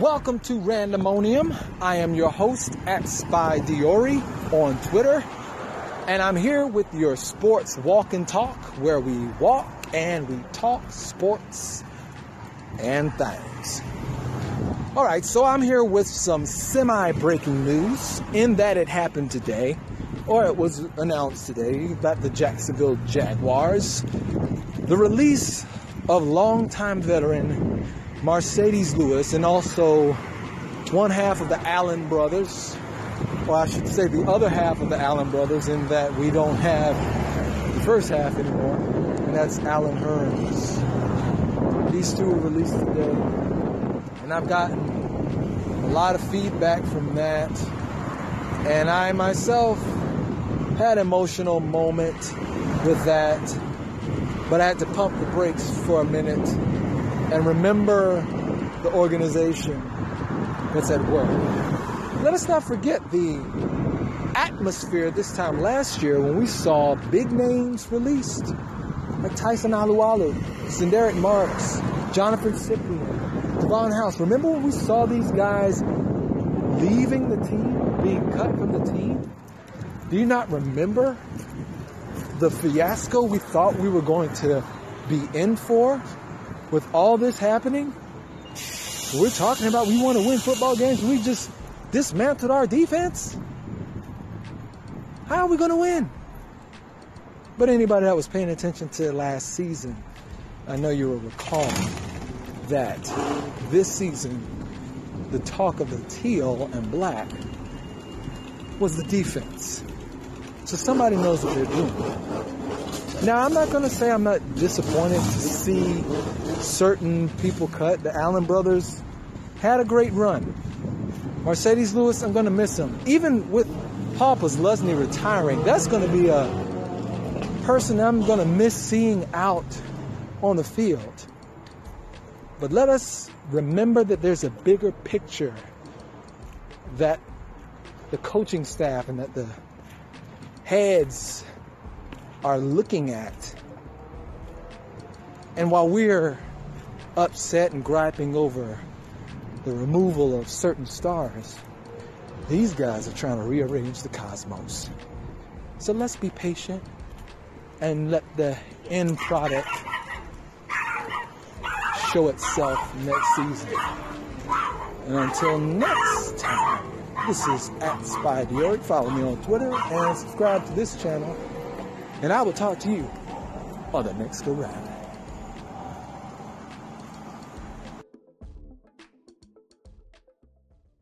Welcome to Randomonium. I am your host at Spy Diori on Twitter, and I'm here with your sports walk and talk, where we walk and we talk sports and things. All right, so I'm here with some semi breaking news in that it happened today, or it was announced today, that the Jacksonville Jaguars, the release of longtime veteran Marcedes Lewis and also one half of the Allen brothers, or I should say the other half of the Allen brothers, in that we don't have the first half anymore, and that's Allen Hurns. These two were released today, and I've gotten a lot of feedback from that, and I myself had an emotional moment with that, but I had to pump the brakes for a minute and remember the organization that's at work. Let us not forget the atmosphere this time last year when we saw big names released, like Tyson Alualu, Sen'Derrick Marks, Jonathan Cyprien, Davon House. Remember when we saw these guys leaving the team, being cut from the team? Do you not remember the fiasco we thought we were going to be in for with all this happening? We're talking about we want to win football games. We just dismantled our defense. How are we going to win? But anybody that was paying attention to last season, I know you will recall that this season, the talk of the teal and black was the defense. So somebody knows what they're doing. Now, I'm not going to say I'm not disappointed to see certain people cut. The Allen brothers had a great run. Marcedes Lewis, I'm going to miss him. Even with Paul Posluszny retiring, that's going to be a person I'm going to miss seeing out on the field. But let us remember that there's a bigger picture that the coaching staff and that the heads are looking at. And while we're upset and griping over the removal of certain stars, these guys are trying to rearrange the cosmos. So let's be patient and let the end product show itself next season. And until next time, this is at Spy. Follow me on Twitter and subscribe to this channel. And I will talk to you on the next go round.